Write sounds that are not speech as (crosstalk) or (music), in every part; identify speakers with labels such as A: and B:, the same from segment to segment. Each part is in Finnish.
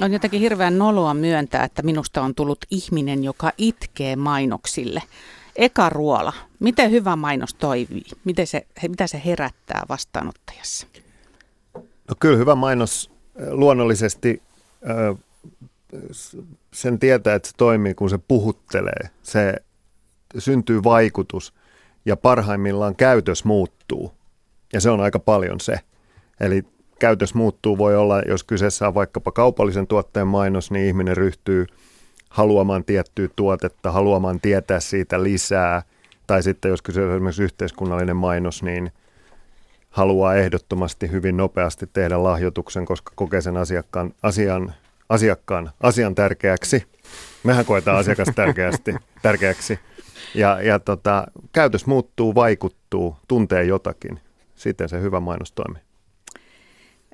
A: On jotenkin hirveän noloa myöntää, että minusta on tullut ihminen, joka itkee mainoksille. Eka Ruola, miten hyvä mainos toimii? Miten se, mitä se herättää vastaanottajassa?
B: No kyllä hyvä mainos luonnollisesti sen tietää, että se toimii, kun se puhuttelee. Se syntyy vaikutus ja parhaimmillaan käytös muuttuu. Ja se on aika paljon se. Eli käytös muuttuu voi olla, jos kyseessä on vaikkapa kaupallisen tuotteen mainos, niin ihminen ryhtyy haluamaan tiettyä tuotetta, haluamaan tietää siitä lisää. Tai sitten jos kyseessä on esimerkiksi yhteiskunnallinen mainos, niin haluaa ehdottomasti hyvin nopeasti tehdä lahjoituksen, koska kokee sen asiakkaan, asian, asiakkaan asian tärkeäksi. Mehän koetaan asiakas tärkeästi, (laughs) tärkeäksi. Ja, ja tota, käytös muuttuu, vaikuttuu, tuntee jotakin. Siten se hyvä mainos toimii.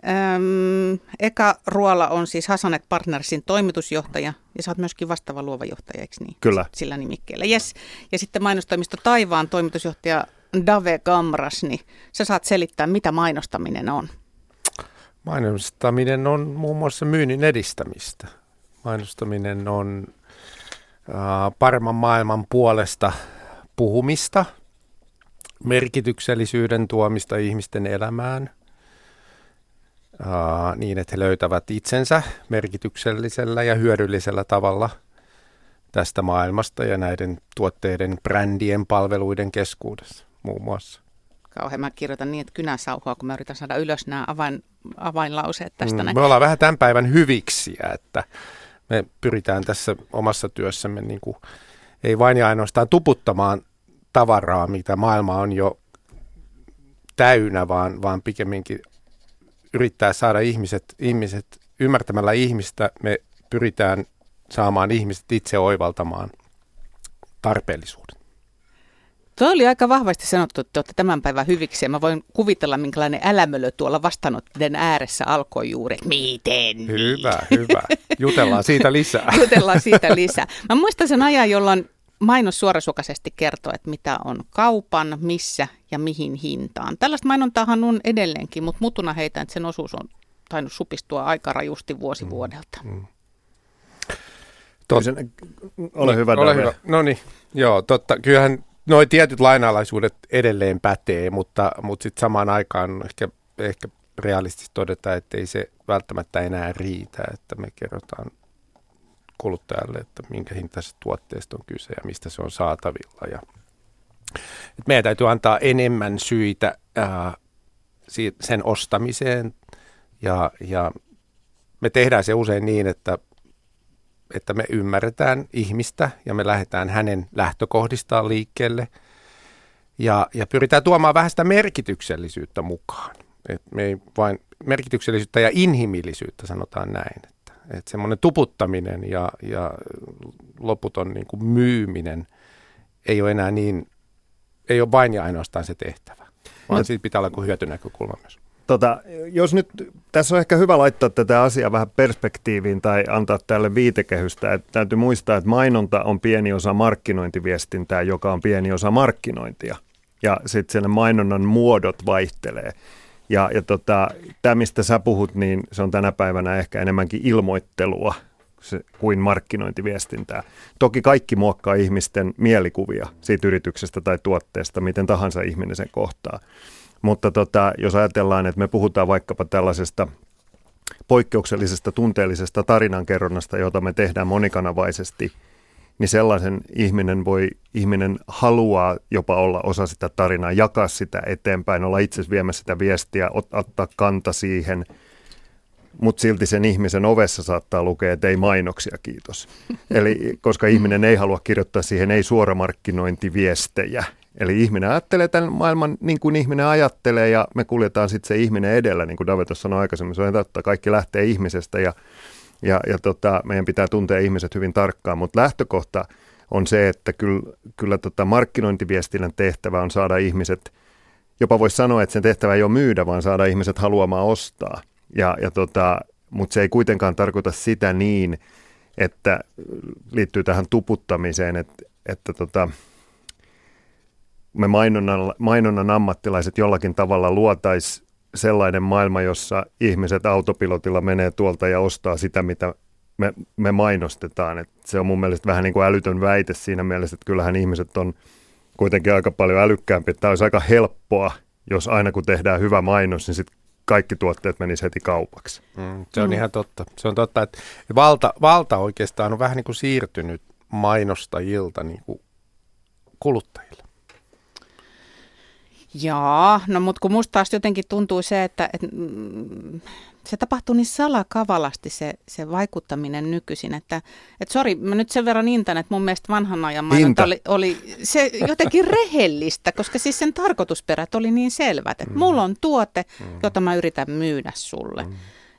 A: Öm, Eka Ruola on siis Hasanet Partnersin toimitusjohtaja ja sä oot myöskin vastaava luova johtaja, eikö niin?
B: Kyllä.
A: Sillä nimikkeellä. Yes. Ja sitten mainostoimisto Taivaan toimitusjohtaja Dave Gamras, niin sä saat selittää, mitä mainostaminen on.
C: Mainostaminen on muun muassa myynnin edistämistä. Mainostaminen on äh, paremman maailman puolesta puhumista, merkityksellisyyden tuomista ihmisten elämään – niin, että he löytävät itsensä merkityksellisellä ja hyödyllisellä tavalla tästä maailmasta ja näiden tuotteiden, brändien, palveluiden keskuudessa muun muassa.
A: Kauhean mä kirjoitan niin, että kynä sauhua, kun mä yritän saada ylös nämä avain, avainlauseet tästä. Mm,
C: me ollaan vähän tämän päivän hyviksiä, että me pyritään tässä omassa työssämme niin kuin, ei vain ja ainoastaan tuputtamaan tavaraa, mitä maailma on jo täynnä, vaan, vaan pikemminkin yrittää saada ihmiset, ihmiset ymmärtämällä ihmistä, me pyritään saamaan ihmiset itse oivaltamaan tarpeellisuuden.
A: Tuo oli aika vahvasti sanottu, että olette tämän päivän hyviksi. Ja mä voin kuvitella, minkälainen älämölö tuolla vastaanottajien ääressä alkoi juuri. Miten?
C: Hyvä, hyvä. Jutellaan siitä lisää. (laughs)
A: Jutellaan siitä lisää. Mä muistan sen ajan, jolloin mainos suorasukaisesti kertoo, että mitä on kaupan, missä ja mihin hintaan. Tällaista mainontaahan on edelleenkin, mutta mutuna heitä, että sen osuus on tainnut supistua aika rajusti vuosi mm, vuodelta. Mm.
B: Tot... Ole hyvä,
C: Ole hyvä. No niin, joo, totta. Kyllähän nuo tietyt lainalaisuudet edelleen pätee, mutta, mutta sitten samaan aikaan ehkä, ehkä realistisesti todeta, että ei se välttämättä enää riitä, että me kerrotaan kuluttajalle, että minkä hintaisesta tuotteesta on kyse ja mistä se on saatavilla. Ja, että meidän täytyy antaa enemmän syitä ää, sen ostamiseen ja, ja me tehdään se usein niin, että, että me ymmärretään ihmistä ja me lähdetään hänen lähtökohdistaan liikkeelle ja, ja pyritään tuomaan vähän sitä merkityksellisyyttä mukaan. Et me ei vain merkityksellisyyttä ja inhimillisyyttä sanotaan näin. Että semmoinen tuputtaminen ja, ja loputon niin kuin myyminen ei ole enää niin, ei ole vain ja ainoastaan se tehtävä, vaan no, siitä pitää olla kuin hyötynäkökulma myös.
B: Tota, jos nyt, tässä on ehkä hyvä laittaa tätä asiaa vähän perspektiiviin tai antaa tälle viitekehystä. Että täytyy muistaa, että mainonta on pieni osa markkinointiviestintää, joka on pieni osa markkinointia. Ja sitten sen mainonnan muodot vaihtelee. Ja, ja tota, tämä, mistä sä puhut, niin se on tänä päivänä ehkä enemmänkin ilmoittelua se, kuin markkinointiviestintää. Toki kaikki muokkaa ihmisten mielikuvia siitä yrityksestä tai tuotteesta, miten tahansa ihminen sen kohtaa. Mutta tota, jos ajatellaan, että me puhutaan vaikkapa tällaisesta poikkeuksellisesta tunteellisesta tarinankerronnasta, jota me tehdään monikanavaisesti – niin sellaisen ihminen voi, ihminen haluaa jopa olla osa sitä tarinaa, jakaa sitä eteenpäin, olla itse viemässä sitä viestiä, ottaa kanta siihen, mutta silti sen ihmisen ovessa saattaa lukea, että ei mainoksia, kiitos. (laughs) Eli koska ihminen ei halua kirjoittaa siihen ei suoramarkkinointiviestejä. Eli ihminen ajattelee tämän maailman niin kuin ihminen ajattelee ja me kuljetaan sitten se ihminen edellä, niin kuin David sanoi aikaisemmin. Se on totta, kaikki lähtee ihmisestä ja ja, ja tota, meidän pitää tuntea ihmiset hyvin tarkkaan, mutta lähtökohta on se, että kyllä, kyllä tota markkinointiviestinnän tehtävä on saada ihmiset, jopa voisi sanoa, että sen tehtävä ei ole myydä, vaan saada ihmiset haluamaan ostaa. Ja, ja tota, mutta se ei kuitenkaan tarkoita sitä niin, että liittyy tähän tuputtamiseen, että, että tota, me mainonnan, mainonnan ammattilaiset jollakin tavalla luotais sellainen maailma, jossa ihmiset autopilotilla menee tuolta ja ostaa sitä, mitä me, me mainostetaan. Et se on mun mielestä vähän niin kuin älytön väite siinä mielessä, että kyllähän ihmiset on kuitenkin aika paljon älykkäämpi. Tämä olisi aika helppoa, jos aina kun tehdään hyvä mainos, niin sitten kaikki tuotteet menisivät heti kaupaksi.
C: Mm, se on mm. ihan totta. Se on totta, että valta, valta oikeastaan on vähän niin kuin siirtynyt mainostajilta niin kuin kuluttajille.
A: Joo, no mutta kun musta taas jotenkin tuntuu se, että, että mm, se tapahtuu niin salakavalasti se, se vaikuttaminen nykyisin, että et sori, mä nyt sen verran intan, että mun mielestä vanhan ajan mainonta oli, oli se jotenkin rehellistä, koska siis sen tarkoitusperät oli niin selvät, että mm. mulla on tuote, jota mä yritän myydä sulle. Mm.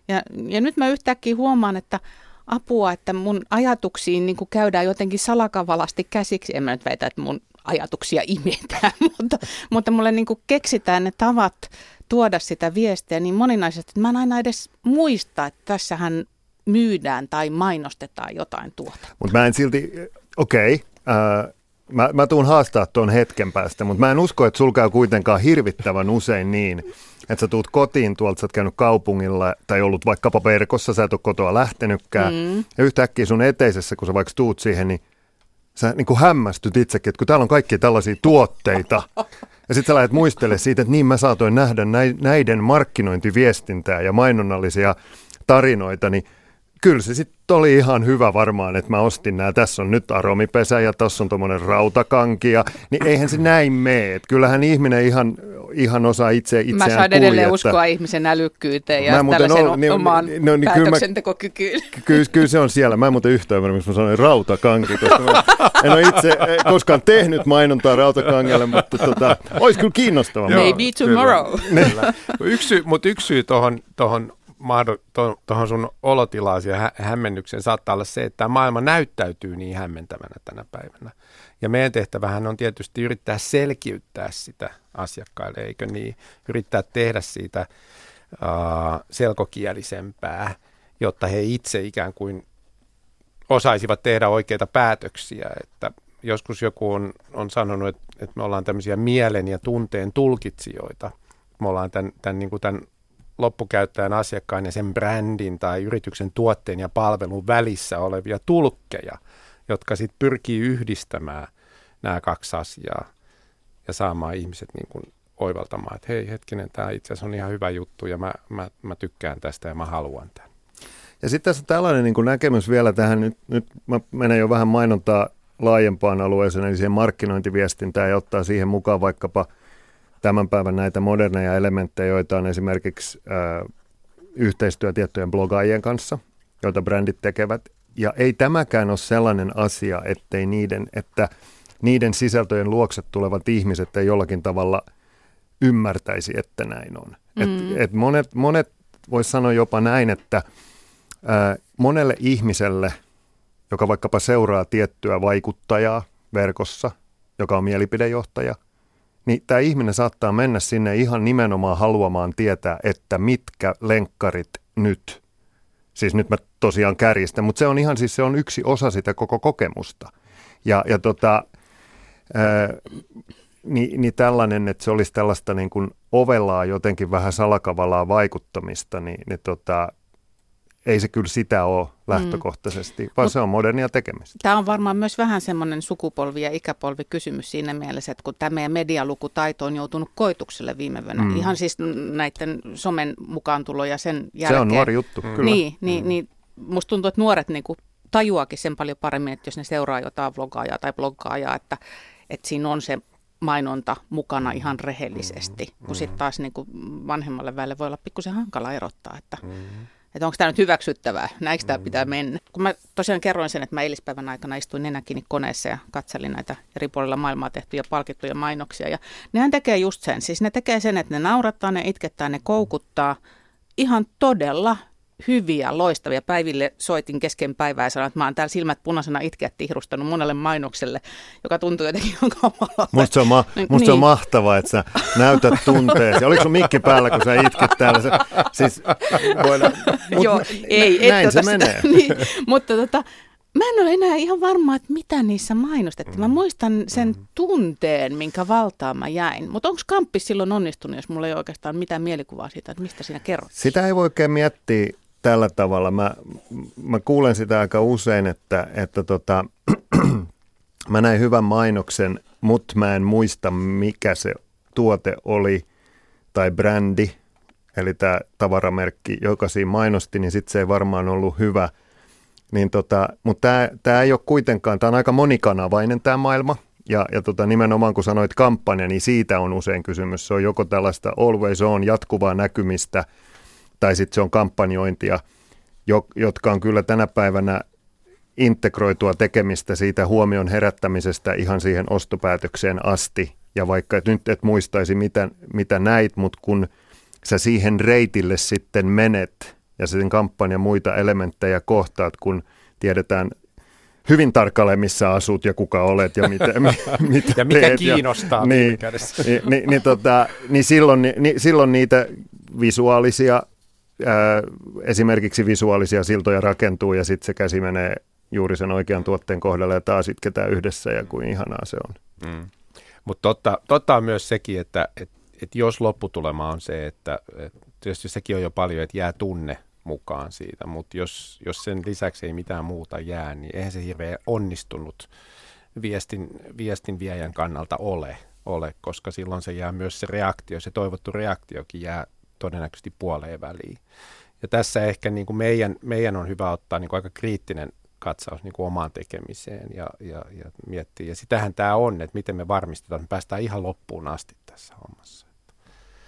A: Ja, ja nyt mä yhtäkkiä huomaan, että apua, että mun ajatuksiin niin käydään jotenkin salakavalasti käsiksi. En mä nyt väitä, että mun ajatuksia imetään, (laughs) mutta, mutta mulle niin keksitään ne tavat tuoda sitä viestiä niin moninaisesti, että mä en aina edes muista, että tässähän myydään tai mainostetaan jotain tuotetta.
B: Mutta mä en silti, okei, okay, äh, mä, mä tuun haastaa tuon hetken päästä, mutta mä en usko, että sulkaa kuitenkaan hirvittävän usein niin, että sä tuut kotiin tuolta, sä oot käynyt kaupungilla tai ollut vaikkapa verkossa, sä et ole kotoa lähtenytkään, mm. ja yhtäkkiä sun eteisessä, kun sä vaikka tuut siihen, niin sä niin kuin hämmästyt itsekin, että kun täällä on kaikki tällaisia tuotteita, ja sitten sä lähdet muistele siitä, että niin mä saatoin nähdä näiden markkinointiviestintää ja mainonnallisia tarinoita, niin kyllä se sitten oli ihan hyvä varmaan, että mä ostin nämä. Tässä on nyt aromipesä ja tässä on tuommoinen rautakankia. Niin eihän se näin mene. Kyllähän ihminen ihan, ihan osaa itse itseään
A: Mä saan edelleen että... uskoa ihmisen älykkyyteen ja mä tällaisen ol, niin, omaan no, niin, päätöksentekokykyyn.
B: Kyllä, kyllä, kyllä, se on siellä. Mä en muuten yhtään ymmärrä, miksi mä sanoin rautakanki, koska mä en ole itse eh, koskaan tehnyt mainontaa rautakangelle, mutta tota, olisi kyllä kiinnostavaa.
A: Maybe tomorrow.
C: yksi, mutta yksi syy tuohon tuohon sun olotilaasi ja hä- hämmennykseen saattaa olla se, että maailma näyttäytyy niin hämmentävänä tänä päivänä. Ja meidän tehtävähän on tietysti yrittää selkiyttää sitä asiakkaille, eikö niin? Yrittää tehdä siitä uh, selkokielisempää, jotta he itse ikään kuin osaisivat tehdä oikeita päätöksiä. Että joskus joku on, on sanonut, että, että me ollaan tämmöisiä mielen ja tunteen tulkitsijoita. Me ollaan tämän, tämän, niin kuin tämän loppukäyttäjän asiakkaan ja sen brändin tai yrityksen tuotteen ja palvelun välissä olevia tulkkeja, jotka sitten pyrkii yhdistämään nämä kaksi asiaa ja saamaan ihmiset niin kuin oivaltamaan, että hei hetkinen, tämä itse asiassa on ihan hyvä juttu ja mä, mä, mä tykkään tästä ja mä haluan tämän.
B: Ja sitten tässä tällainen niin kuin näkemys vielä tähän, nyt, nyt mä menen jo vähän mainontaa laajempaan alueeseen, eli siihen markkinointiviestintään ja ottaa siihen mukaan vaikkapa – tämän päivän näitä moderneja elementtejä, joita on esimerkiksi ö, yhteistyö tiettyjen blogaajien kanssa, joita brändit tekevät. Ja ei tämäkään ole sellainen asia, ettei niiden, että niiden sisältöjen luokset tulevat ihmiset ei jollakin tavalla ymmärtäisi, että näin on. Mm. Et, et monet, monet voisi sanoa jopa näin, että ö, monelle ihmiselle, joka vaikkapa seuraa tiettyä vaikuttajaa verkossa, joka on mielipidejohtaja – niin tämä ihminen saattaa mennä sinne ihan nimenomaan haluamaan tietää, että mitkä lenkkarit nyt, siis nyt mä tosiaan kärjistän, mutta se on ihan siis se on yksi osa sitä koko kokemusta. Ja, ja tota, ää, niin, niin tällainen, että se olisi tällaista niin kuin ovelaa jotenkin vähän salakavalaa vaikuttamista, niin, niin tota, ei se kyllä sitä ole lähtökohtaisesti, mm. vaan Mut, se on modernia tekemistä.
A: Tämä on varmaan myös vähän semmoinen sukupolvi- ja ikäpolvikysymys siinä mielessä, että kun tämä meidän medialukutaito on joutunut koitukselle viime vuonna, mm. ihan siis näiden somen mukaan tulo ja sen jälkeen.
B: Se on nuori juttu, mm. kyllä.
A: Niin, niin, mm. niin musta tuntuu, että nuoret niin kuin tajuakin sen paljon paremmin, että jos ne seuraa jotain vlogaajaa tai bloggaajaa, että, että siinä on se mainonta mukana ihan rehellisesti, mm. kun sitten taas niin kuin vanhemmalle väelle voi olla pikkusen hankala erottaa, että mm että onko tämä nyt hyväksyttävää, näinkö tämä pitää mennä. Kun mä tosiaan kerroin sen, että mä eilispäivän aikana istuin nenäkiinni koneessa ja katselin näitä eri puolilla maailmaa tehtyjä palkittuja mainoksia. Ja nehän tekee just sen, siis ne tekee sen, että ne naurattaa, ne itkettää, ne koukuttaa ihan todella hyviä, loistavia. Päiville soitin kesken päivää ja sanoin, että mä oon täällä silmät punaisena itkeä tihrustanut monelle mainokselle, joka tuntuu jotenkin (laughs) kamalalta.
B: Musta se on, ma- musta niin. se on mahtavaa, että sä näytät tunteesi. Oliko sun mikki päällä, kun sä itket täällä? Se, siis, voidaan,
A: mut, Joo, ei.
B: Näin se sitä, menee. (laughs)
A: niin, mutta tota, Mä en ole enää ihan varma, että mitä niissä mainostettiin. Mä muistan sen mm. tunteen, minkä valtaan mä jäin. Mutta onko kamppi silloin onnistunut, jos mulla ei oikeastaan mitään mielikuvaa siitä, että mistä siinä kerrot?
B: Sitä ei voi oikein miettiä tällä tavalla. Mä, mä kuulen sitä aika usein, että, että tota, (clears throat) mä näin hyvän mainoksen, mutta mä en muista, mikä se tuote oli tai brändi, eli tämä tavaramerkki, joka siinä mainosti, niin sitten se ei varmaan ollut hyvä. Niin tota, mutta tämä ei ole kuitenkaan, tämä on aika monikanavainen tämä maailma, ja, ja tota, nimenomaan kun sanoit kampanja, niin siitä on usein kysymys. Se on joko tällaista always on, jatkuvaa näkymistä, tai sitten se on kampanjointia, jo, jotka on kyllä tänä päivänä integroitua tekemistä siitä huomion herättämisestä ihan siihen ostopäätökseen asti. Ja vaikka et nyt et muistaisi, mitä, mitä näit, mutta kun sä siihen reitille sitten menet ja sen kampanjan muita elementtejä kohtaat, kun tiedetään hyvin tarkalleen, missä asut ja kuka olet ja mitä, (laughs) mi, mitä
C: ja mikä teet. kiinnostaa ja,
B: niin, niin, niin, niin, tota, niin, silloin, niin, silloin niitä visuaalisia, ää, esimerkiksi visuaalisia siltoja rakentuu ja sitten se käsi menee juuri sen oikean tuotteen kohdalle ja taas itketään yhdessä ja kuin ihanaa se on. Mm.
C: Mutta totta, totta on myös sekin, että et, et jos lopputulema on se, että et tietysti sekin on jo paljon, että jää tunne mukaan siitä, mutta jos, jos sen lisäksi ei mitään muuta jää, niin eihän se hirveän onnistunut viestin, viestin viejän kannalta ole, ole, koska silloin se jää myös se reaktio, se toivottu reaktiokin jää todennäköisesti puoleen väliin. Ja tässä ehkä niin kuin meidän, meidän on hyvä ottaa niin kuin aika kriittinen katsaus niin kuin omaan tekemiseen ja, ja, ja miettiä. Ja sitähän tämä on, että miten me varmistetaan, että me päästään ihan loppuun asti tässä hommassa.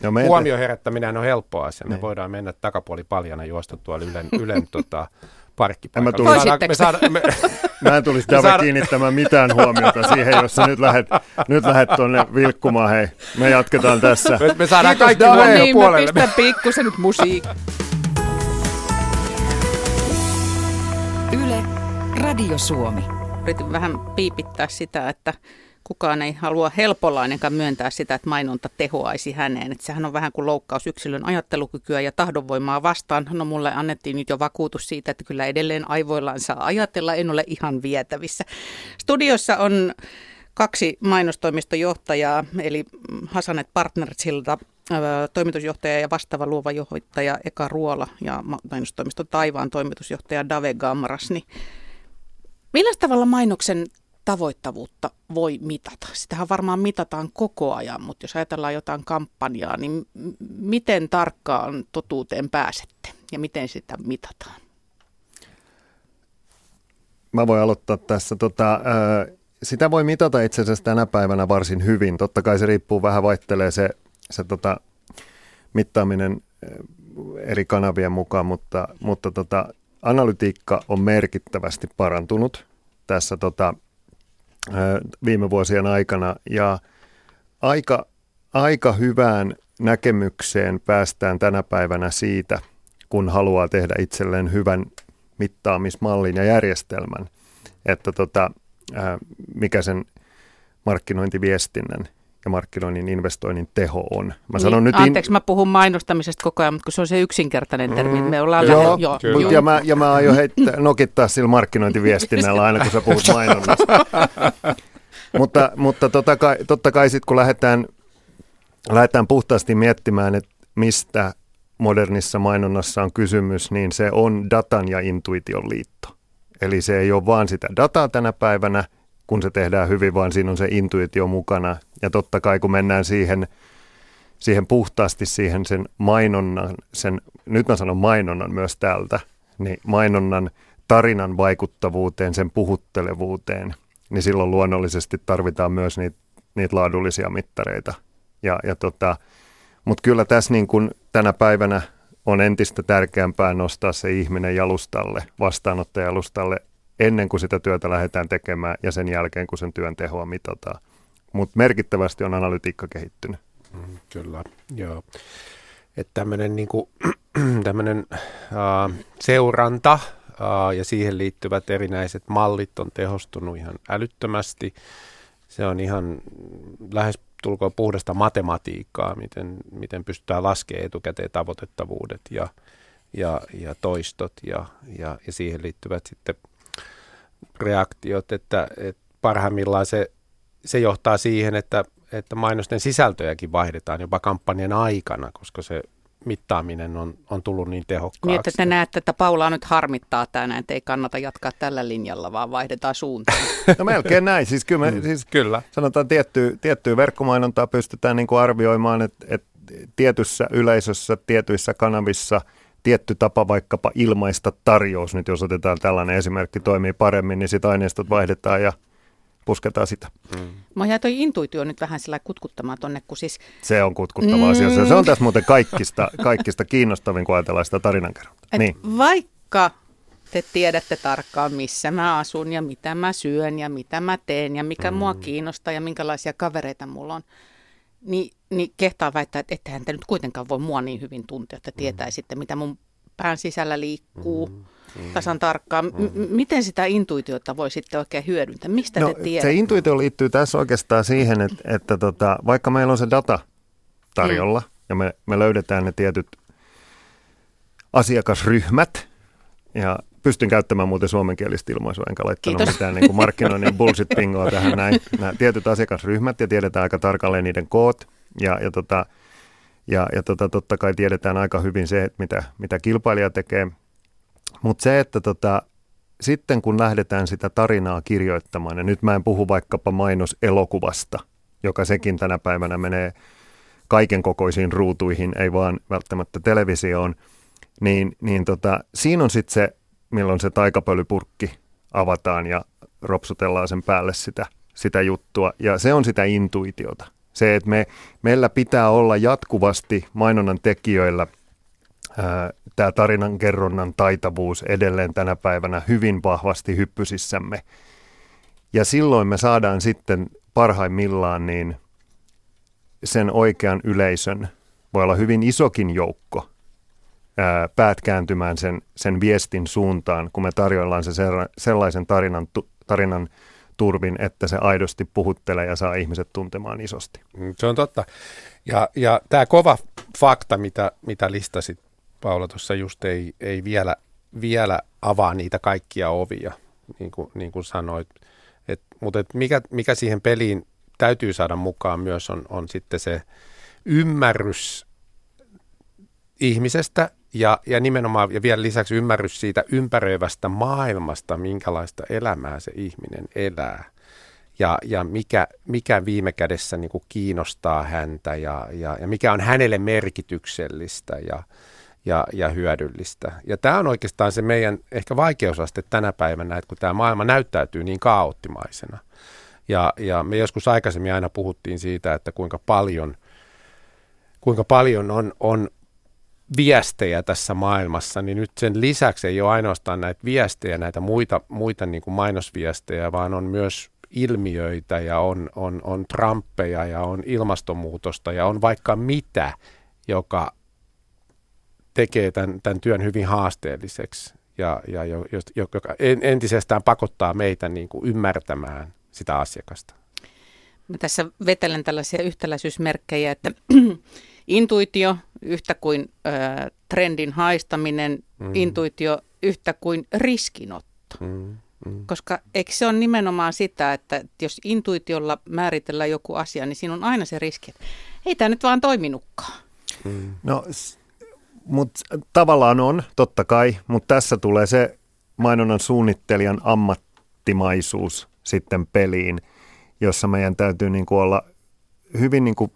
C: No meitä... Huomio herättäminen on helppo asia. Me niin. voidaan mennä takapuoli paljana juosta tuolla Ylen, Ylen tota, (laughs) parkkipaikalla.
B: Mä, saadaan, me saada, (laughs) me, mä en tulisi tällä saada... kiinnittämään mitään huomiota siihen, jos sä nyt lähdet, nyt lähdet tuonne vilkkumaan. Hei, me jatketaan tässä.
C: Me, me saadaan Kiitos, kaikki huomio niin, puolelle.
A: Mä pistän pikkusen nyt musiikki.
D: Yle, Radio Suomi.
A: Yritin vähän piipittää sitä, että kukaan ei halua helpollainenkaan myöntää sitä, että mainonta tehoaisi häneen. Että sehän on vähän kuin loukkaus yksilön ajattelukykyä ja tahdonvoimaa vastaan. No mulle annettiin nyt jo vakuutus siitä, että kyllä edelleen aivoillaan saa ajatella, en ole ihan vietävissä. Studiossa on kaksi mainostoimistojohtajaa, eli Hasanet Partnersilta toimitusjohtaja ja vastaava luova johtaja Eka Ruola ja mainostoimisto Taivaan toimitusjohtaja Dave Gamras. Niin millä tavalla mainoksen tavoittavuutta voi mitata? Sitähän varmaan mitataan koko ajan, mutta jos ajatellaan jotain kampanjaa, niin miten tarkkaan totuuteen pääsette ja miten sitä mitataan?
B: Mä voin aloittaa tässä. Tota, sitä voi mitata itse asiassa tänä päivänä varsin hyvin. Totta kai se riippuu vähän, vaihtelee se, se tota, mittaaminen eri kanavien mukaan, mutta, mutta tota, analytiikka on merkittävästi parantunut tässä tota, viime vuosien aikana. Ja aika, aika hyvään näkemykseen päästään tänä päivänä siitä, kun haluaa tehdä itselleen hyvän mittaamismallin ja järjestelmän, että tota, mikä sen markkinointiviestinnän ja markkinoinnin investoinnin teho on. Mä
A: niin, sanon nyt anteeksi, in... mä puhun mainostamisesta koko ajan, mutta kun se on se yksinkertainen termi, mm, me ollaan
B: joo, lähellä. Joo, joo. Ja, mä, ja mä aion heittää, nokittaa sillä markkinointiviestinnällä aina, kun sä puhut mainonnasta. (laughs) mutta mutta totta kai, totta kai sitten kun lähdetään, lähdetään puhtaasti miettimään, että mistä modernissa mainonnassa on kysymys, niin se on datan ja intuition liitto. Eli se ei ole vaan sitä dataa tänä päivänä, kun se tehdään hyvin, vaan siinä on se intuitio mukana. Ja totta kai kun mennään siihen, siihen puhtaasti siihen sen mainonnan, sen, nyt mä sanon mainonnan myös täältä, niin mainonnan tarinan vaikuttavuuteen, sen puhuttelevuuteen, niin silloin luonnollisesti tarvitaan myös niitä, niitä laadullisia mittareita. Ja, ja tota, Mutta kyllä tässä niin kun tänä päivänä on entistä tärkeämpää nostaa se ihminen jalustalle, vastaanottajalustalle ennen kuin sitä työtä lähdetään tekemään ja sen jälkeen, kun sen työn tehoa mitataan. Mutta merkittävästi on analytiikka kehittynyt.
C: Mm, kyllä, joo. Että tämmöinen niinku, (clears throat) uh, seuranta uh, ja siihen liittyvät erinäiset mallit on tehostunut ihan älyttömästi. Se on ihan lähes tulkoon puhdasta matematiikkaa, miten, miten pystytään laskemaan etukäteen tavoitettavuudet ja, ja, ja toistot ja, ja, ja siihen liittyvät sitten reaktiot, että, että parhaimmillaan se, se johtaa siihen, että, että mainosten sisältöjäkin vaihdetaan jopa kampanjan aikana, koska se mittaaminen on, on tullut niin tehokkaaksi.
A: Niin, että te näette, että Paula nyt harmittaa tänään, että ei kannata jatkaa tällä linjalla, vaan vaihdetaan suuntaan. (laughs)
B: No melkein näin. Siis kyllä, me, mm, siis kyllä. sanotaan tiettyä, tiettyä verkkomainontaa pystytään niin kuin arvioimaan, että, että tietyssä yleisössä, tietyissä kanavissa tietty tapa vaikkapa ilmaista tarjous, nyt jos otetaan tällainen esimerkki, toimii paremmin, niin sitten aineistot vaihdetaan ja pusketaan sitä. Mm.
A: Mä jäin toi intuitio nyt vähän sillä kutkuttamaan tonne, kun siis...
B: Se on kutkuttava mm. asia. Se on tässä muuten kaikista, kaikista kiinnostavin, kun ajatellaan sitä tarinankerrontaa. Niin.
A: Vaikka te tiedätte tarkkaan, missä mä asun ja mitä mä syön ja mitä mä teen ja mikä mm. mua kiinnostaa ja minkälaisia kavereita mulla on, niin, niin kehtaa väittää, että ettehän te nyt kuitenkaan voi mua niin hyvin tuntea, että tietäisitte, mitä mun pään sisällä liikkuu. Mm mm. tasan tarkkaan. M- miten sitä intuitiota voi sitten oikein hyödyntää? Mistä no, te tiedätte?
B: Se intuitio liittyy tässä oikeastaan siihen, että, että tota, vaikka meillä on se data tarjolla mm. ja me, me löydetään ne tietyt asiakasryhmät ja pystyn käyttämään muuten suomenkielistä ilmaisua, enkä laittanut Kiitos. mitään niin kuin markkinoinnin bullshit-pingoa tähän näin. Nämä tietyt asiakasryhmät ja tiedetään aika tarkalleen niiden koot ja, ja, tota, ja, ja tota, totta kai tiedetään aika hyvin se, että mitä, mitä kilpailija tekee – mutta se, että tota, sitten kun lähdetään sitä tarinaa kirjoittamaan, ja nyt mä en puhu vaikkapa mainoselokuvasta, joka sekin tänä päivänä menee kaiken kokoisiin ruutuihin, ei vaan välttämättä televisioon, niin, niin tota, siinä on sitten se, milloin se taikapölypurkki avataan ja ropsutellaan sen päälle sitä, sitä juttua. Ja se on sitä intuitiota. Se, että me, meillä pitää olla jatkuvasti mainonnan tekijöillä – tämä tarinan kerronnan taitavuus edelleen tänä päivänä hyvin vahvasti hyppysissämme. Ja silloin me saadaan sitten parhaimmillaan niin sen oikean yleisön, voi olla hyvin isokin joukko, ää, päät kääntymään sen, sen viestin suuntaan, kun me tarjoillaan se sellaisen tarinan, tarinan turvin, että se aidosti puhuttelee ja saa ihmiset tuntemaan isosti.
C: Mm, se on totta. Ja, ja tämä kova fakta, mitä, mitä listasit Paula tuossa just ei, ei vielä, vielä avaa niitä kaikkia ovia, niin kuin, niin kuin sanoit. Et, mutta et mikä, mikä siihen peliin täytyy saada mukaan myös on, on sitten se ymmärrys ihmisestä ja, ja nimenomaan ja vielä lisäksi ymmärrys siitä ympäröivästä maailmasta, minkälaista elämää se ihminen elää. Ja, ja mikä, mikä viime kädessä niin kuin kiinnostaa häntä ja, ja, ja mikä on hänelle merkityksellistä ja, ja, ja hyödyllistä. Ja tämä on oikeastaan se meidän ehkä vaikeusaste tänä päivänä, että kun tämä maailma näyttäytyy niin kaoottimaisena. Ja, ja me joskus aikaisemmin aina puhuttiin siitä, että kuinka paljon, kuinka paljon on, on viestejä tässä maailmassa, niin nyt sen lisäksi ei ole ainoastaan näitä viestejä, näitä muita, muita niin kuin mainosviestejä, vaan on myös ilmiöitä ja on, on, on Trumpeja ja on ilmastonmuutosta ja on vaikka mitä, joka tekee tämän, tämän työn hyvin haasteelliseksi ja, ja joka entisestään pakottaa meitä niin kuin ymmärtämään sitä asiakasta.
A: Mä tässä vetelen tällaisia yhtäläisyysmerkkejä, että intuitio yhtä kuin ö, trendin haistaminen, mm. intuitio yhtä kuin riskinotto. Mm. Mm. Koska eikö se ole nimenomaan sitä, että jos intuitiolla määritellään joku asia, niin siinä on aina se riski, että ei tämä nyt vaan toiminutkaan.
B: Mm. No mutta tavallaan on, totta kai, mutta tässä tulee se mainonnan suunnittelijan ammattimaisuus sitten peliin, jossa meidän täytyy niin kuin olla hyvin niin kuin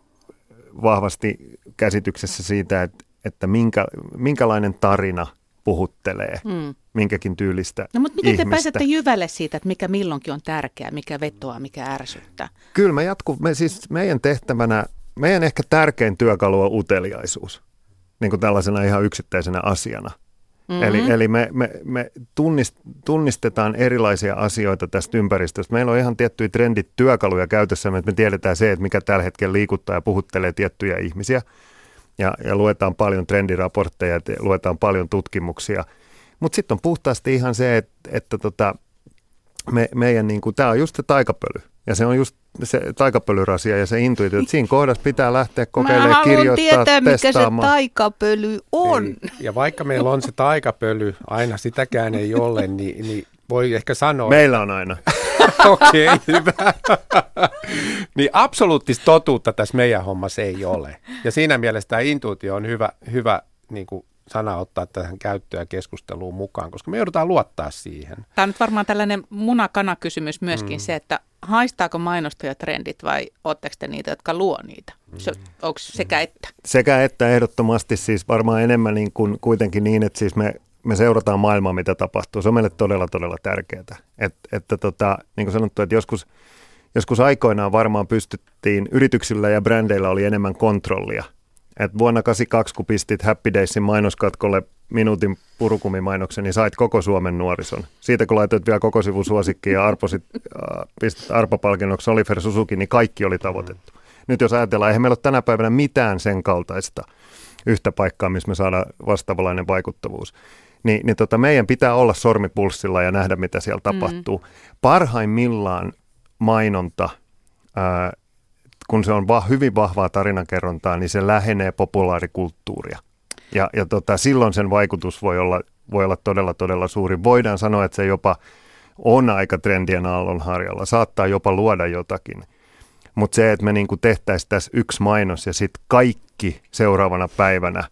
B: vahvasti käsityksessä siitä, että, että minkä, minkälainen tarina puhuttelee mm. minkäkin tyylistä
A: No mutta miten
B: ihmistä.
A: te pääsette jyvälle siitä, että mikä milloinkin on tärkeää, mikä vetoaa, mikä ärsyttää?
B: Kyllä me jatku, me siis meidän tehtävänä, meidän ehkä tärkein työkalu on uteliaisuus niin kuin tällaisena ihan yksittäisenä asiana. Mm-hmm. Eli, eli me, me, me tunnist, tunnistetaan erilaisia asioita tästä ympäristöstä. Meillä on ihan tiettyjä trendit, työkaluja käytössä, että me tiedetään se, että mikä tällä hetkellä liikuttaa ja puhuttelee tiettyjä ihmisiä. Ja, ja luetaan paljon trendiraportteja, ja luetaan paljon tutkimuksia. Mutta sitten on puhtaasti ihan se, että, että tota, me, meidän, niin kuin, tämä on just se taikapöly. Ja se on just se taikapölyrasia ja se intuitio, että siinä kohdassa pitää lähteä kokeilemaan,
A: Mä
B: kirjoittaa,
A: tietää, mikä se
B: testaamaan.
A: taikapöly on.
C: Ei. Ja vaikka meillä on se taikapöly, aina sitäkään ei ole, niin, niin voi ehkä sanoa,
B: Meillä on aina. (laughs)
C: okei, okay, hyvä. niin absoluuttista totuutta tässä meidän hommassa ei ole. Ja siinä mielessä tämä intuitio on hyvä, hyvä niin kuin sana ottaa tähän käyttöön ja keskusteluun mukaan, koska me joudutaan luottaa siihen.
A: Tämä on nyt varmaan tällainen munakana-kysymys myöskin mm. se, että haistaako mainostajat trendit vai ootteko te niitä, jotka luo niitä? Se, onko sekä että?
B: Sekä että ehdottomasti siis varmaan enemmän niin kuin kuitenkin niin, että siis me, me seurataan maailmaa, mitä tapahtuu. Se on meille todella, todella tärkeää. Et, että tota, niin kuin sanottu, että joskus, joskus aikoinaan varmaan pystyttiin, yrityksillä ja brändeillä oli enemmän kontrollia. Et vuonna 82, kun pistit Happy Daysin mainoskatkolle minuutin purukumimainoksen, niin sait koko Suomen nuorison. Siitä kun laitoit vielä koko sivun suosikkiin ja arposit, äh, pistit arpapalkinnoksi Oliver Suzuki, niin kaikki oli tavoitettu. Nyt jos ajatellaan, eihän meillä ole tänä päivänä mitään sen kaltaista yhtä paikkaa, missä me saadaan vastaavanlainen vaikuttavuus. Niin, niin tota, meidän pitää olla sormipulssilla ja nähdä, mitä siellä tapahtuu. Parhaimmillaan mainonta, ää, kun se on va- hyvin vahvaa tarinankerrontaa, niin se lähenee populaarikulttuuria. Ja, ja tota, silloin sen vaikutus voi olla, voi olla todella, todella suuri. Voidaan sanoa, että se jopa on aika trendien aallonharjalla, saattaa jopa luoda jotakin. Mutta se, että me niinku tehtäisiin tässä yksi mainos ja sitten kaikki seuraavana päivänä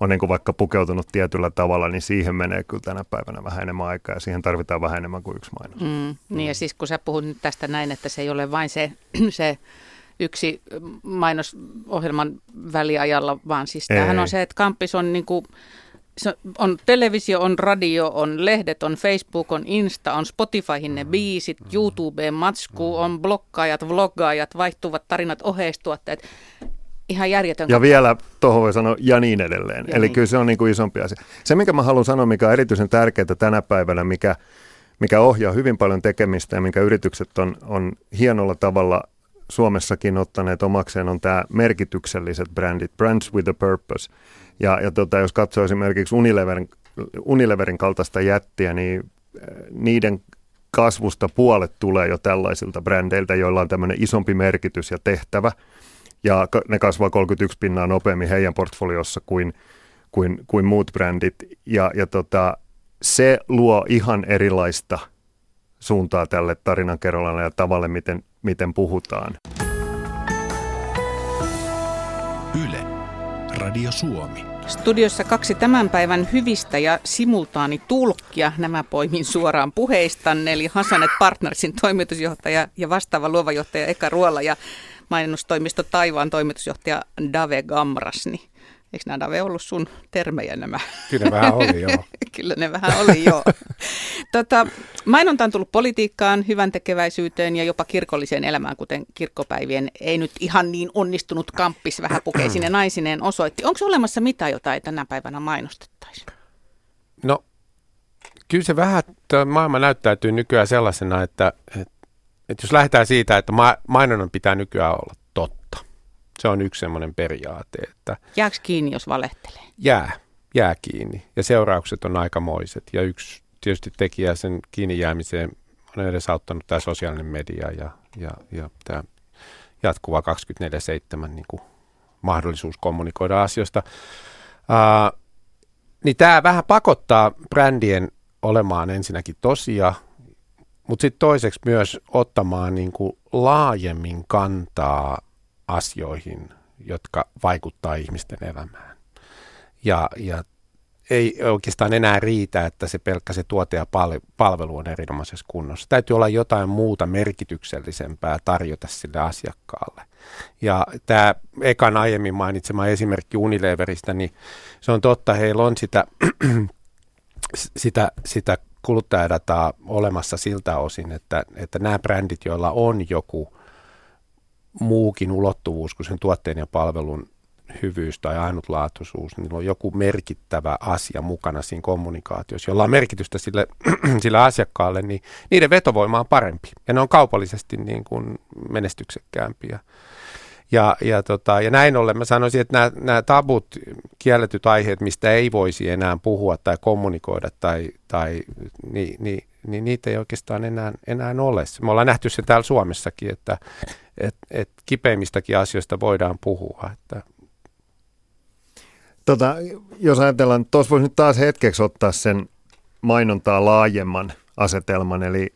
B: on niinku vaikka pukeutunut tietyllä tavalla, niin siihen menee kyllä tänä päivänä vähän enemmän aikaa ja siihen tarvitaan vähän enemmän kuin yksi mainos.
A: Mm, niin ja siis kun sä puhut nyt tästä näin, että se ei ole vain se, (clears throat) se yksi mainosohjelman väliajalla, vaan siis tämähän on se, että Kamppis on niin kuin, se on televisio, on radio, on lehdet, on Facebook, on Insta, on Spotifyhin ne biisit, YouTubeen matsku, on blokkaajat, vloggaajat, vaihtuvat tarinat, oheistuotteet. Ihan järjetön.
B: Ja vielä tuohon voi sanoa ja niin edelleen.
A: Ja
B: Eli
A: niin.
B: kyllä se on niin kuin isompi asia. Se, mikä mä haluan sanoa, mikä on erityisen tärkeää tänä päivänä, mikä, mikä ohjaa hyvin paljon tekemistä ja minkä yritykset on, on hienolla tavalla Suomessakin ottaneet omakseen, on tämä merkitykselliset brändit, brands with a purpose. Ja, ja tota, jos katsoo esimerkiksi Unileverin, Unileverin kaltaista jättiä, niin äh, niiden kasvusta puolet tulee jo tällaisilta brändeiltä, joilla on tämmöinen isompi merkitys ja tehtävä. Ja ne kasvaa 31 pinnaa nopeammin heidän portfoliossa kuin, kuin, kuin muut brändit. Ja, ja tota, se luo ihan erilaista suuntaa tälle tarinankerronnalle ja tavalle, miten, miten puhutaan.
E: Yle. Radio Suomi.
A: Studiossa kaksi tämän päivän hyvistä ja simultaani tulkkia. Nämä poimin suoraan puheistanne, eli Hasanet Partnersin toimitusjohtaja ja vastaava luova johtaja Eka Ruola ja mainostoimisto Taivaan toimitusjohtaja Dave Gamrasni. Eikö nämä Dave ollut sun termejä nämä?
C: Kyllä ne vähän oli, joo. (laughs)
A: Kyllä ne vähän oli, joo. tota, mainonta on tullut politiikkaan, hyvän tekeväisyyteen ja jopa kirkolliseen elämään, kuten kirkkopäivien ei nyt ihan niin onnistunut kamppis vähäpukeisine naisineen osoitti. Onko olemassa mitään, jota ei tänä päivänä mainostettaisi?
C: No, kyllä se vähän, tuo maailma näyttäytyy nykyään sellaisena, että, että, että jos lähdetään siitä, että ma- mainonnan pitää nykyään olla. Se on yksi semmoinen periaate, että
A: Jääkö kiinni, jos valehtelee?
C: jää, jää kiinni ja seuraukset on aikamoiset. Ja yksi tietysti tekijä sen kiinni jäämiseen on edesauttanut tämä sosiaalinen media ja, ja, ja tämä jatkuva 24-7 niin kuin mahdollisuus kommunikoida asioista. Uh, niin tämä vähän pakottaa brändien olemaan ensinnäkin tosia, mutta sitten toiseksi myös ottamaan niin kuin laajemmin kantaa asioihin, jotka vaikuttaa ihmisten elämään. Ja, ja ei oikeastaan enää riitä, että se pelkkä se tuote ja pal- palvelu on erinomaisessa kunnossa. Täytyy olla jotain muuta merkityksellisempää tarjota sille asiakkaalle. Ja tämä ekan aiemmin mainitsema esimerkki Unileveristä, niin se on totta, heillä on sitä, (clears throat) sitä, sitä kuluttajadataa olemassa siltä osin, että, että nämä brändit, joilla on joku muukin ulottuvuus kuin sen tuotteen ja palvelun hyvyys tai ainutlaatuisuus, niin on joku merkittävä asia mukana siinä kommunikaatiossa, jolla on merkitystä sille, (clears throat) sille asiakkaalle, niin niiden vetovoima on parempi ja ne on kaupallisesti niin kuin menestyksekkäämpiä. Ja, ja, tota, ja näin ollen mä sanoisin, että nämä, nämä tabut, kielletyt aiheet, mistä ei voisi enää puhua tai kommunikoida, tai, tai, niin, niin niin niitä ei oikeastaan enää, enää ole. Me ollaan nähty se täällä Suomessakin, että et, et kipeimmistäkin asioista voidaan puhua. Että
B: Tota, jos ajatellaan, tuossa voisi nyt taas hetkeksi ottaa sen mainontaa laajemman asetelman, eli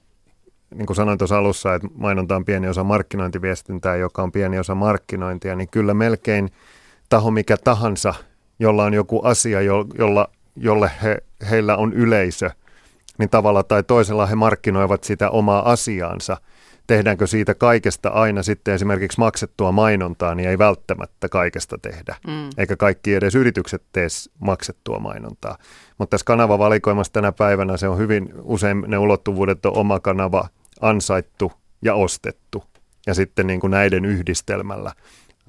B: niin kuin sanoin tuossa alussa, että mainonta on pieni osa markkinointiviestintää, joka on pieni osa markkinointia, niin kyllä melkein taho mikä tahansa, jolla on joku asia, jo, jolla, jolle he, heillä on yleisö, niin tavalla tai toisella he markkinoivat sitä omaa asiaansa. Tehdäänkö siitä kaikesta aina sitten esimerkiksi maksettua mainontaa, niin ei välttämättä kaikesta tehdä. Mm. Eikä kaikki edes yritykset tee maksettua mainontaa. Mutta tässä kanavavalikoimassa tänä päivänä se on hyvin usein ne ulottuvuudet on oma kanava, ansaittu ja ostettu. Ja sitten niin kuin näiden yhdistelmällä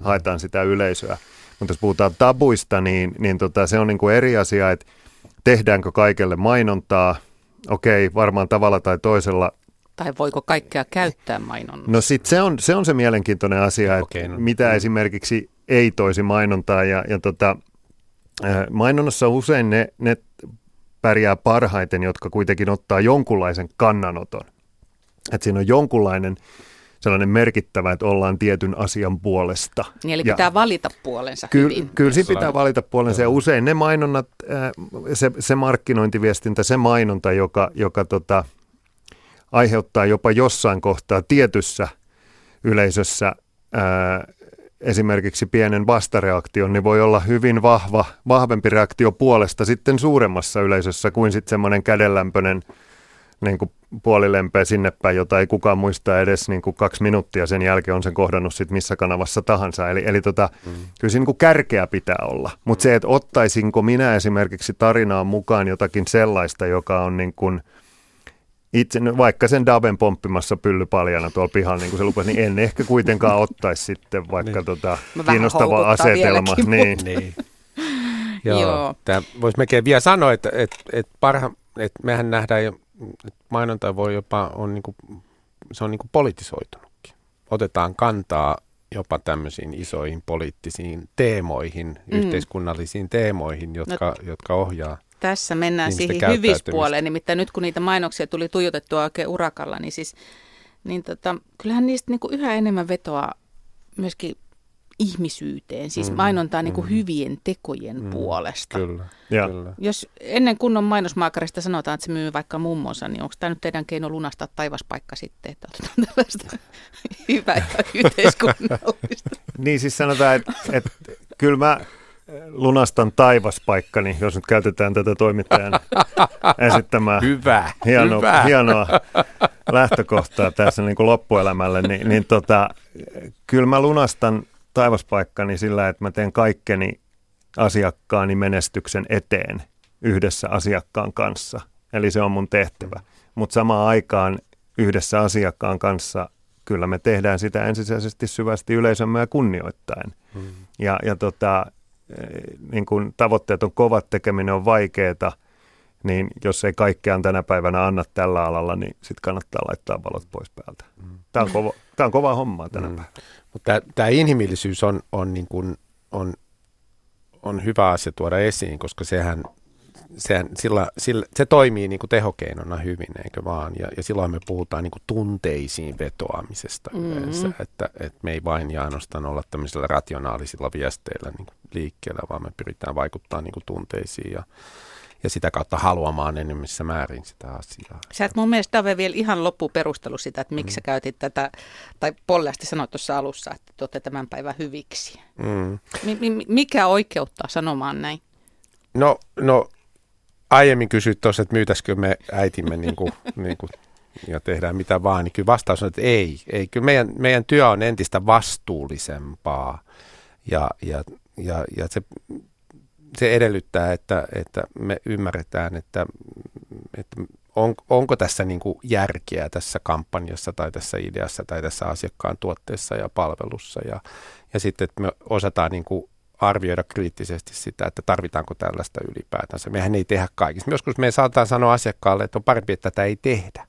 B: haetaan sitä yleisöä. Mutta jos puhutaan tabuista, niin, niin tota, se on niin kuin eri asia, että tehdäänkö kaikelle mainontaa. Okei, varmaan tavalla tai toisella.
A: Tai voiko kaikkea käyttää mainonnassa?
B: No sit se on, se on se mielenkiintoinen asia, että okay, no. mitä mm. esimerkiksi ei toisi mainontaa. Ja, ja tota, mainonnassa usein ne, ne pärjää parhaiten, jotka kuitenkin ottaa jonkunlaisen kannanoton. Että siinä on jonkunlainen sellainen merkittävä, että ollaan tietyn asian puolesta.
A: Niin, eli pitää ja valita puolensa
B: ky-
A: hyvin.
B: Kyllä siinä pitää valita puolensa ja usein ne mainonnat, äh, se, se markkinointiviestintä, se mainonta, joka, joka tota, aiheuttaa jopa jossain kohtaa tietyssä yleisössä ää, äh, esimerkiksi pienen vastareaktion, niin voi olla hyvin vahva, vahvempi reaktio puolesta sitten suuremmassa yleisössä kuin sitten semmoinen kädenlämpöinen niin kuin puolilempeä sinne päin, jota ei kukaan muista edes niin kuin kaksi minuuttia sen jälkeen on sen kohdannut sit missä kanavassa tahansa. Eli, eli tota, mm. kyllä siinä niin kuin kärkeä pitää olla. Mutta mm. se, että ottaisinko minä esimerkiksi tarinaan mukaan jotakin sellaista, joka on niin kuin itse, vaikka sen Daven pomppimassa pyllypaljana tuolla pihalla, niin kuin se lupasi, niin en ehkä kuitenkaan ottaisi sitten vaikka niin. tota, kiinnostava asetelma.
C: Niin. niin. (laughs) Joo, Joo. Tämä voisi melkein vielä sanoa, että, että, että, parha, että mehän nähdään jo mainonta voi jopa, on niin kuin, se on niin kuin politisoitunutkin. Otetaan kantaa jopa tämmöisiin isoihin poliittisiin teemoihin, mm. yhteiskunnallisiin teemoihin, jotka, no, jotka ohjaa
A: Tässä mennään siihen hyvispuoleen, nimittäin nyt kun niitä mainoksia tuli tuijotettua oikein urakalla, niin siis niin tota, kyllähän niistä niin kuin yhä enemmän vetoa myöskin ihmisyyteen, siis mm, mainontaa mm, niin kuin hyvien tekojen mm, puolesta.
C: Kyllä, ja. kyllä.
A: Jos ennen kunnon mainosmaakarista sanotaan, että se myy vaikka mummonsa, niin onko tämä nyt teidän keino lunastaa taivaspaikka sitten, että otetaan tällaista (laughs) hyvää ja (laughs) yhteiskunnallista?
B: niin siis sanotaan, että, että kyllä mä lunastan taivaspaikkani, jos nyt käytetään tätä toimittajan (laughs) esittämää
C: hyvä,
B: hienoa,
C: hyvä.
B: hienoa lähtökohtaa tässä niin kuin loppuelämälle, niin, niin tota, kyllä mä lunastan taivaspaikkani sillä, että mä teen kaikkeni asiakkaani menestyksen eteen yhdessä asiakkaan kanssa. Eli se on mun tehtävä. Mutta samaan aikaan yhdessä asiakkaan kanssa kyllä me tehdään sitä ensisijaisesti syvästi yleisömme ja kunnioittain. Hmm. Ja, ja tota, eh, niin kun tavoitteet on kovat, tekeminen on vaikeaa, niin jos ei kaikkea tänä päivänä anna tällä alalla, niin sitten kannattaa laittaa valot pois päältä. Hmm. Tämä on kova, tämä on kova hommaa tänä hmm. päivänä.
C: Mutta tämä inhimillisyys on, on, niin kuin, on, on hyvä asia tuoda esiin, koska sehän, sehän sillä, sillä, se toimii niin kuin tehokeinona hyvin, eikö vaan? Ja, ja silloin me puhutaan niin kuin tunteisiin vetoamisesta mm-hmm. yleensä, että, että me ei vain ja ainoastaan olla tämmöisillä rationaalisilla viesteillä niin liikkeellä, vaan me pyritään vaikuttaa niin kuin tunteisiin ja ja sitä kautta haluamaan enemmissä määrin sitä asiaa.
A: Sä et mun mielestä Dave vielä ihan loppuperustelu sitä, että miksi mm. sä käytit tätä, tai polleasti sanoit tuossa alussa, että te olette tämän päivän hyviksi. Mm. M- mikä oikeuttaa sanomaan näin?
C: No, no aiemmin kysyit tuossa, että myytäisikö me äitimme niin kuin, (laughs) niin kuin, ja tehdään mitä vaan, niin kyllä vastaus on, että ei. ei. Kyllä meidän, meidän työ on entistä vastuullisempaa ja, ja, ja, ja se se edellyttää, että, että me ymmärretään, että, että on, onko tässä niin kuin järkeä tässä kampanjassa tai tässä ideassa tai tässä asiakkaan tuotteessa ja palvelussa. Ja, ja sitten, että me osataan niin kuin arvioida kriittisesti sitä, että tarvitaanko tällaista ylipäätänsä. Mehän ei tehdä kaikista. Joskus me saataan sanoa asiakkaalle, että on parempi, että tätä ei tehdä.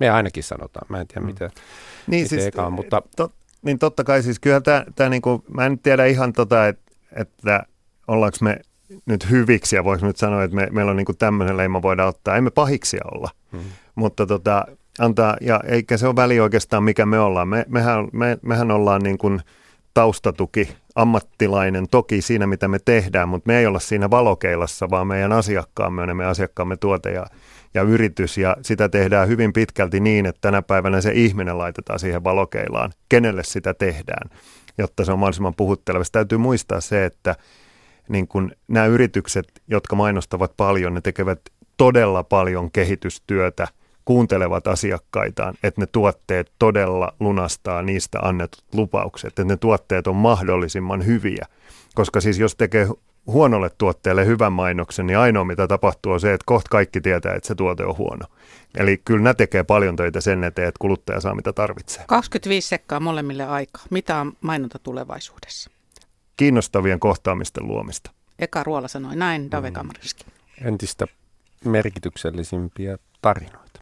C: Me ainakin sanotaan. Mä en tiedä, mm. mitä,
B: niin, miten siis, ekaan, mutta... To, niin totta kai siis kyllä tämä, tämä niin kuin, mä en tiedä ihan tota, että, että ollaanko me nyt hyviksi ja voisi nyt sanoa, että me, meillä on niin kuin tämmöinen leima voidaan ottaa. Emme pahiksia olla, mm. mutta tota, antaa, ja eikä se ole väli oikeastaan mikä me ollaan. Me, mehän, me, mehän ollaan niin kuin taustatuki, ammattilainen toki siinä mitä me tehdään, mutta me ei olla siinä valokeilassa, vaan meidän asiakkaamme on meidän asiakkaamme tuote ja, ja yritys ja sitä tehdään hyvin pitkälti niin, että tänä päivänä se ihminen laitetaan siihen valokeilaan, kenelle sitä tehdään, jotta se on mahdollisimman puhutteleva. Täytyy muistaa se, että niin kun nämä yritykset, jotka mainostavat paljon, ne tekevät todella paljon kehitystyötä, kuuntelevat asiakkaitaan, että ne tuotteet todella lunastaa niistä annetut lupaukset, että ne tuotteet on mahdollisimman hyviä. Koska siis jos tekee huonolle tuotteelle hyvän mainoksen, niin ainoa mitä tapahtuu on se, että kohta kaikki tietää, että se tuote on huono. Eli kyllä nämä tekee paljon töitä sen eteen, että kuluttaja saa mitä tarvitsee.
A: 25 sekkaa molemmille aikaa. Mitä on mainonta tulevaisuudessa?
B: Kiinnostavien kohtaamisten luomista.
A: Eka Ruola sanoi näin, Dave mm.
C: Entistä merkityksellisimpiä tarinoita.